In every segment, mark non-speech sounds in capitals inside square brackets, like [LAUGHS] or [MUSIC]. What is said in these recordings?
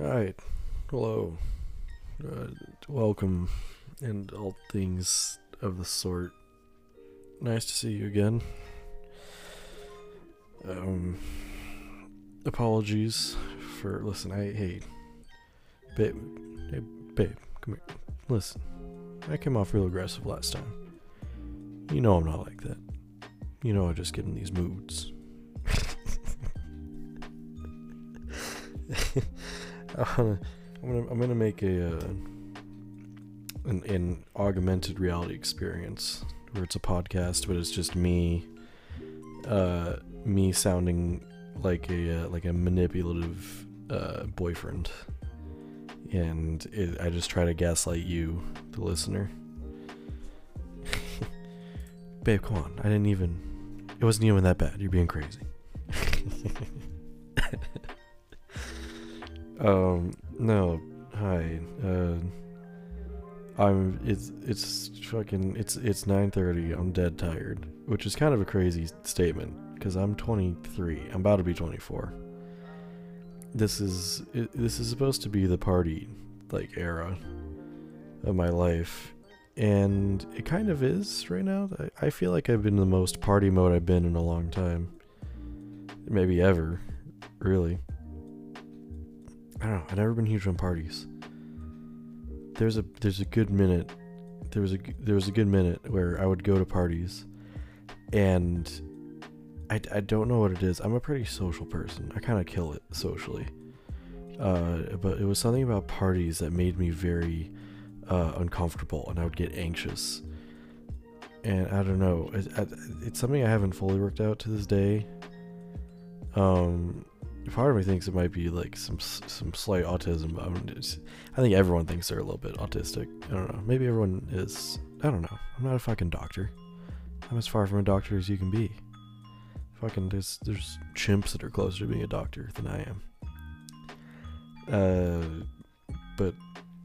Alright, hello. Uh, welcome, and all things of the sort. Nice to see you again. Um, apologies for. Listen, I. Hey, babe. Hey, babe, come here. Listen, I came off real aggressive last time. You know I'm not like that. You know I just get in these moods. [LAUGHS] I'm gonna I'm gonna make a uh, an, an augmented reality experience where it's a podcast, but it's just me, uh, me sounding like a uh, like a manipulative uh, boyfriend, and it, I just try to gaslight you, the listener. [LAUGHS] Babe, come on! I didn't even. It wasn't even that bad. You're being crazy. [LAUGHS] [LAUGHS] Um, no, hi. Uh, I'm. It's it's fucking. It's it's nine thirty. I'm dead tired, which is kind of a crazy statement because I'm 23. I'm about to be 24. This is it, this is supposed to be the party like era of my life, and it kind of is right now. I, I feel like I've been in the most party mode I've been in a long time, maybe ever, really. I don't know. I've never been huge on parties. There's a there's a good minute. There was a there was a good minute where I would go to parties, and I, I don't know what it is. I'm a pretty social person. I kind of kill it socially. Uh, but it was something about parties that made me very uh, uncomfortable, and I would get anxious. And I don't know. It, it's something I haven't fully worked out to this day. Um, part of me thinks it might be like some some slight autism. But I think everyone thinks they're a little bit autistic. I don't know. Maybe everyone is. I don't know. I'm not a fucking doctor. I'm as far from a doctor as you can be. Fucking there's there's chimps that are closer to being a doctor than I am. Uh, but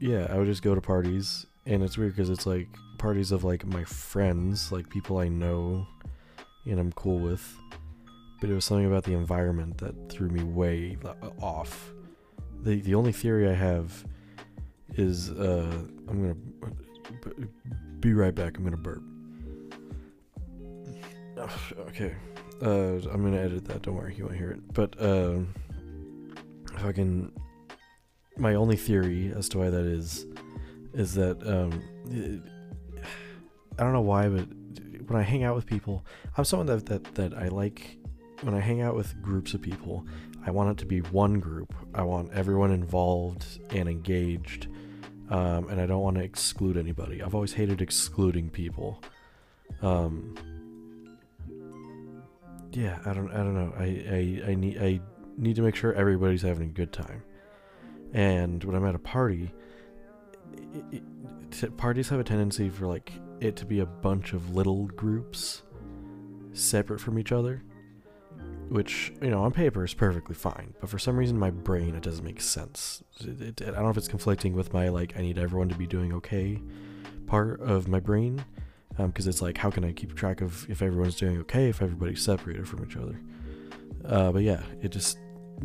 yeah, I would just go to parties, and it's weird because it's like parties of like my friends, like people I know, and I'm cool with but it was something about the environment that threw me way off. The the only theory I have is uh, I'm gonna be right back. I'm gonna burp. [SIGHS] Okay, uh, I'm gonna edit that. Don't worry, you won't hear it. But uh, fucking, my only theory as to why that is, is that um, [SIGHS] I don't know why, but when I hang out with people, I'm someone that that that I like when I hang out with groups of people, I want it to be one group. I want everyone involved and engaged, um, and I don't want to exclude anybody. I've always hated excluding people. Um, yeah, I don't, I don't know. I, I, I need, I need to make sure everybody's having a good time. And when I'm at a party, it, it, parties have a tendency for like it to be a bunch of little groups separate from each other which you know on paper is perfectly fine but for some reason my brain it doesn't make sense. It, it, i don't know if it's conflicting with my like i need everyone to be doing okay part of my brain because um, it's like how can i keep track of if everyone's doing okay if everybody's separated from each other? Uh, but yeah it just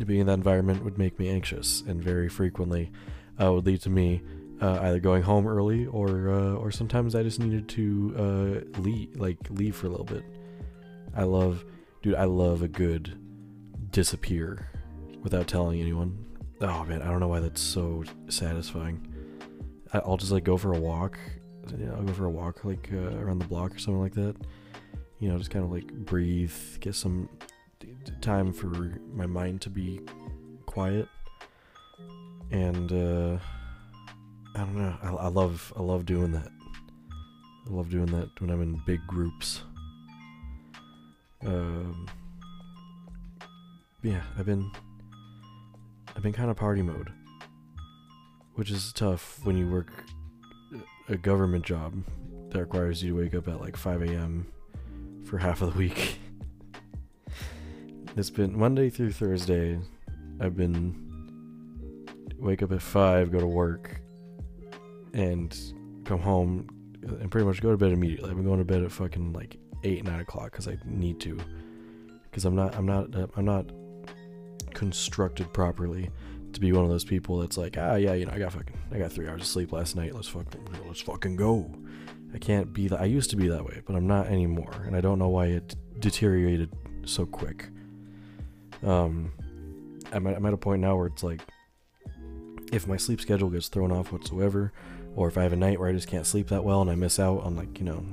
being in that environment would make me anxious and very frequently uh, would lead to me uh, either going home early or uh, or sometimes i just needed to uh, leave like leave for a little bit. I love Dude, I love a good disappear without telling anyone. Oh man, I don't know why that's so satisfying. I'll just like go for a walk. I'll go for a walk like uh, around the block or something like that. You know, just kind of like breathe, get some time for my mind to be quiet. And uh, I don't know. I, I love I love doing that. I love doing that when I'm in big groups. Um, yeah, I've been I've been kind of party mode, which is tough when you work a government job that requires you to wake up at like 5 a.m. for half of the week. [LAUGHS] it's been Monday through Thursday. I've been wake up at 5, go to work, and come home and pretty much go to bed immediately. I've been going to bed at fucking like eight nine o'clock because I need to because I'm not I'm not uh, I'm not constructed properly to be one of those people that's like, ah, yeah, you know, I got fucking, I got three hours of sleep last night. Let's fucking, let's fucking go. I can't be that. I used to be that way, but I'm not anymore, and I don't know why it deteriorated so quick. Um, I'm at, I'm at a point now where it's like, if my sleep schedule gets thrown off whatsoever, or if I have a night where I just can't sleep that well and I miss out on like you know,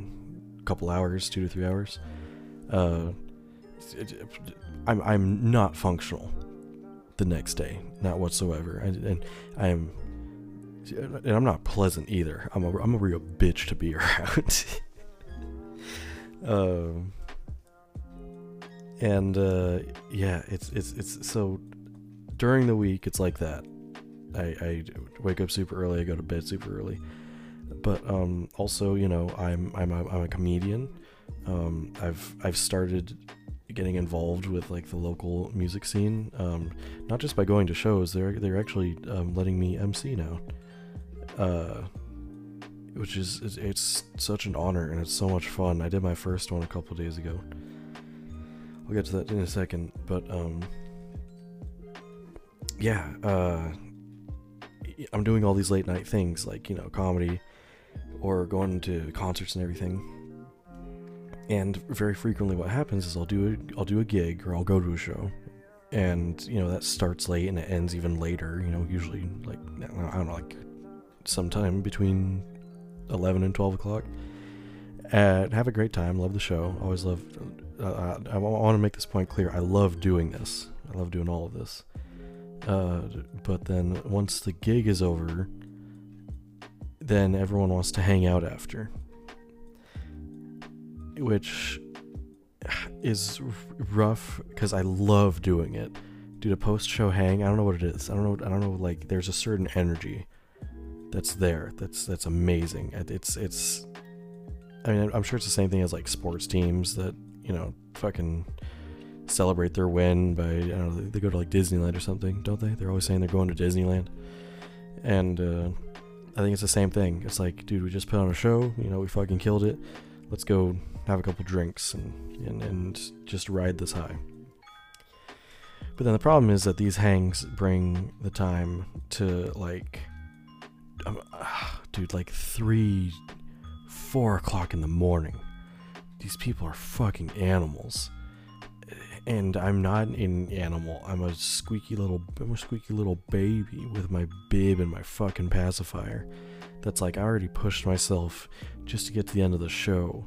couple hours, two to three hours, uh, I'm I'm not functional the next day, not whatsoever, and, and I am, and I'm not pleasant either. I'm a I'm a real bitch to be [LAUGHS] around. um, and uh, yeah, it's it's it's so during the week it's like that. I, I wake up super early, I go to bed super early. But um, also, you know, I'm I'm a, I'm a comedian. Um, I've I've started getting involved with like the local music scene, um, not just by going to shows. They're they're actually um, letting me MC now, uh, which is it's, it's, such an honor and it's so much fun. I did my first one a couple days ago. I'll get to that in a second, but um, yeah, uh, I'm doing all these late night things like you know comedy or going to concerts and everything and very frequently, what happens is I'll do a, I'll do a gig or I'll go to a show, and you know that starts late and it ends even later. You know, usually like I don't know, like sometime between eleven and twelve o'clock. And have a great time. Love the show. Always love. Uh, I, I want to make this point clear. I love doing this. I love doing all of this. Uh, but then once the gig is over, then everyone wants to hang out after which is rough because I love doing it. Dude, a post show hang, I don't know what it is. I don't know. I don't know. Like, there's a certain energy that's there. That's that's amazing. It's it's. I mean, I'm sure it's the same thing as like sports teams that you know fucking celebrate their win by I don't know they go to like Disneyland or something, don't they? They're always saying they're going to Disneyland, and uh, I think it's the same thing. It's like, dude, we just put on a show. You know, we fucking killed it. Let's go have a couple drinks and, and, and just ride this high. But then the problem is that these hangs bring the time to like, um, uh, [SIGHS] dude, like three, four o'clock in the morning. These people are fucking animals, and I'm not an animal. I'm a squeaky little, I'm a squeaky little baby with my bib and my fucking pacifier. That's like I already pushed myself just to get to the end of the show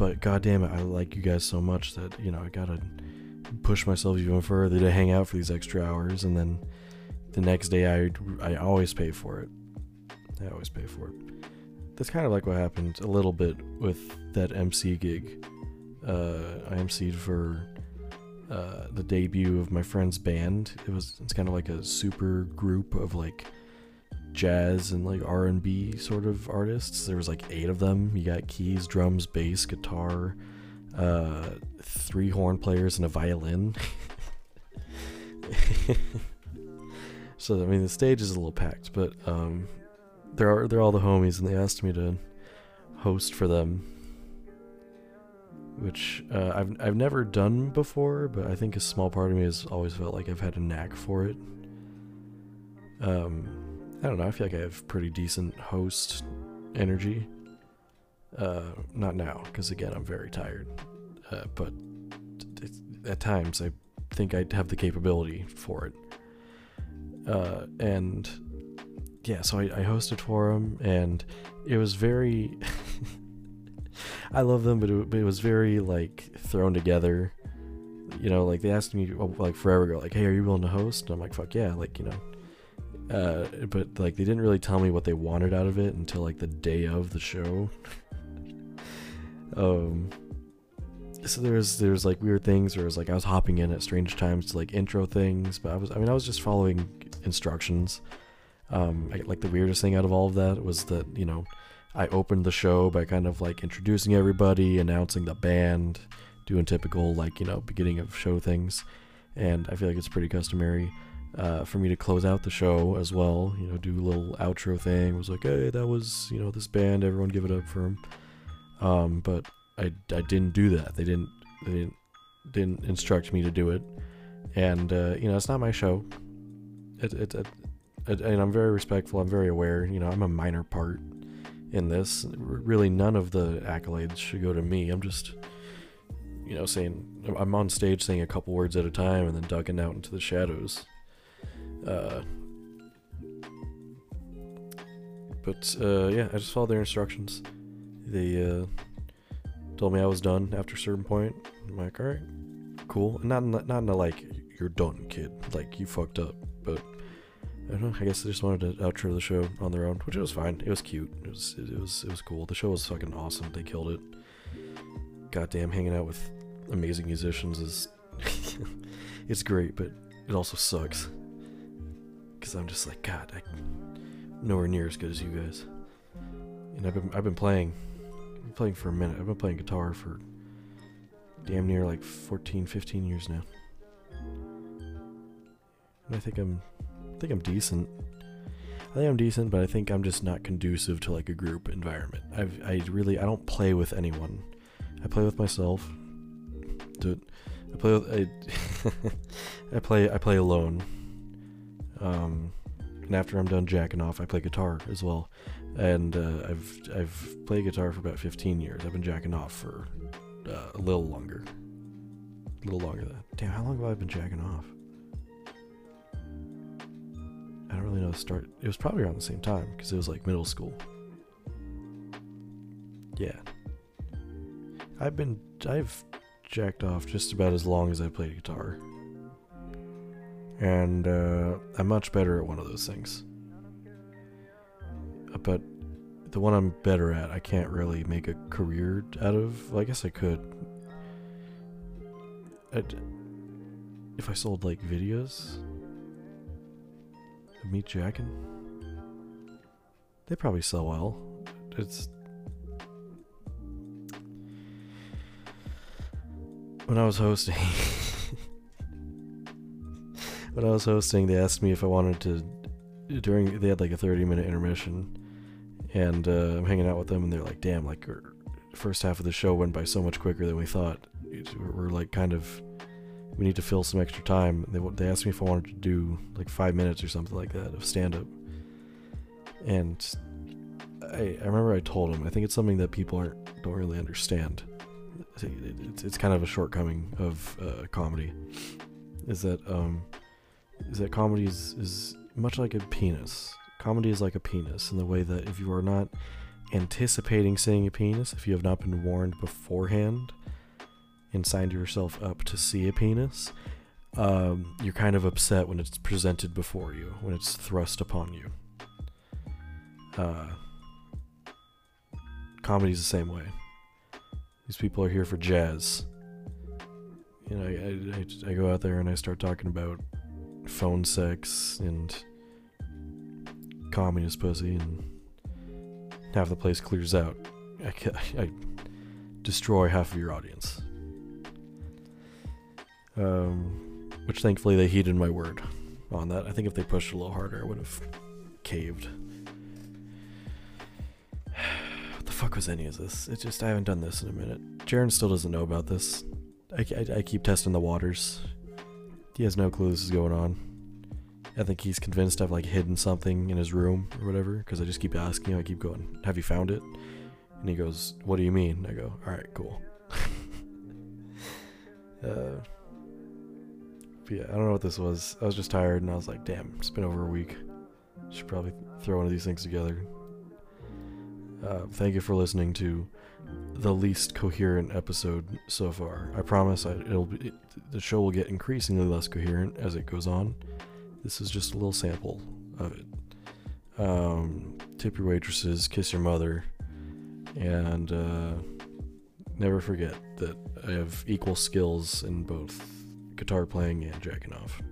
but god damn it, I like you guys so much that, you know, I gotta push myself even further to hang out for these extra hours and then the next day I I always pay for it. I always pay for it. That's kind of like what happened a little bit with that MC gig. Uh, I MC'd for uh, the debut of my friend's band. It was it's kind of like a super group of like jazz and like R&B sort of artists. There was like eight of them. You got keys, drums, bass, guitar, uh, three horn players, and a violin. [LAUGHS] so I mean, the stage is a little packed, but um, they're they're all the homies, and they asked me to host for them, which uh, I've I've never done before, but I think a small part of me has always felt like I've had a knack for it. Um, I don't know. I feel like I have pretty decent host energy. Uh, not now, because again, I'm very tired. Uh, but at times, I think I have the capability for it. Uh, and yeah, so I, I hosted for him, and it was very. [LAUGHS] I love them, but it, but it was very like thrown together. You know, like they asked me like forever ago, like, "Hey, are you willing to host?" And I'm like, "Fuck yeah!" Like, you know, uh, but like they didn't really tell me what they wanted out of it until like the day of the show. [LAUGHS] um, so there's there's like weird things where it was like I was hopping in at strange times to like intro things, but I was I mean I was just following instructions. Um, I, like the weirdest thing out of all of that was that you know I opened the show by kind of like introducing everybody, announcing the band, doing typical like you know beginning of show things, and I feel like it's pretty customary uh, for me to close out the show as well. You know, do a little outro thing. It was like, hey, that was you know this band. Everyone give it up for them. Um, but I, I didn't do that. They didn't they didn't didn't instruct me to do it. And uh, you know, it's not my show. it, it, it, it, and I'm very respectful. I'm very aware. You know, I'm a minor part in this. Really, none of the accolades should go to me. I'm just, you know, saying I'm on stage saying a couple words at a time and then ducking out into the shadows. Uh, but uh, yeah, I just followed their instructions. They uh, told me I was done after a certain point. I'm like, all right, cool. Not in the, not in the like you're done, kid. Like you fucked up. But I don't know. I guess they just wanted to outro the show on their own, which was fine. It was cute. It was it, was it was cool. The show was fucking awesome. They killed it. Goddamn, hanging out with amazing musicians is [LAUGHS] it's great, but it also sucks. Cause I'm just like God, I nowhere near as good as you guys. And I've been I've been playing I've been playing for a minute. I've been playing guitar for damn near like 14, 15 years now. And I think I'm think I'm decent. I think I'm decent, but I think I'm just not conducive to like a group environment. I've I really I don't play with anyone. I play with myself. Dude, I play with I, [LAUGHS] I play I play alone. Um, and after I'm done jacking off, I play guitar as well. And uh, I've I've played guitar for about 15 years. I've been jacking off for uh, a little longer. A little longer than that. Damn, how long have I been jacking off? I don't really know the start. It was probably around the same time because it was like middle school. Yeah. I've been I've jacked off just about as long as I played guitar. And uh, I'm much better at one of those things. Uh, But the one I'm better at, I can't really make a career out of. I guess I could. I'd, if I sold like videos of me jacking, they probably sell well. It's when I was hosting. [LAUGHS] when I was hosting, they asked me if I wanted to. During they had like a thirty minute intermission, and uh, I'm hanging out with them, and they're like, "Damn, like our first half of the show went by so much quicker than we thought. We're like kind of." We need to fill some extra time. They, they asked me if I wanted to do like five minutes or something like that of stand up. And I, I remember I told him I think it's something that people aren't don't really understand. It- it- It's, it's kind of a shortcoming of uh, comedy. Is that um, is that comedy is, is much like a penis. Comedy is like a penis in the way that if you are not anticipating seeing a penis, if you have not been warned beforehand and signed yourself up to see a penis, um, you're kind of upset when it's presented before you, when it's thrust upon you. Uh, comedy's the same way. These people are here for jazz. You know, I, I, I go out there and I start talking about phone sex and communist pussy, and half the place clears out. I, [LAUGHS] I destroy half of your audience. Um, which thankfully they heeded my word on that. I think if they pushed a little harder, I would have caved. [SIGHS] what the fuck was any of this? It just I haven't done this in a minute. Jaren still doesn't know about this. I, I, I keep testing the waters. He has no clue this is going on. I think he's convinced I've like hidden something in his room or whatever because I just keep asking him. I keep going, "Have you found it?" And he goes, "What do you mean?" I go, "All right, cool." [LAUGHS] uh, yeah, I don't know what this was. I was just tired and I was like, "Damn, it's been over a week. Should probably throw one of these things together." Uh, thank you for listening to the least coherent episode so far. I promise I, it'll be, it, the show will get increasingly less coherent as it goes on. This is just a little sample of it. Um, tip your waitresses, kiss your mother, and uh, never forget that I have equal skills in both guitar playing and jacking off.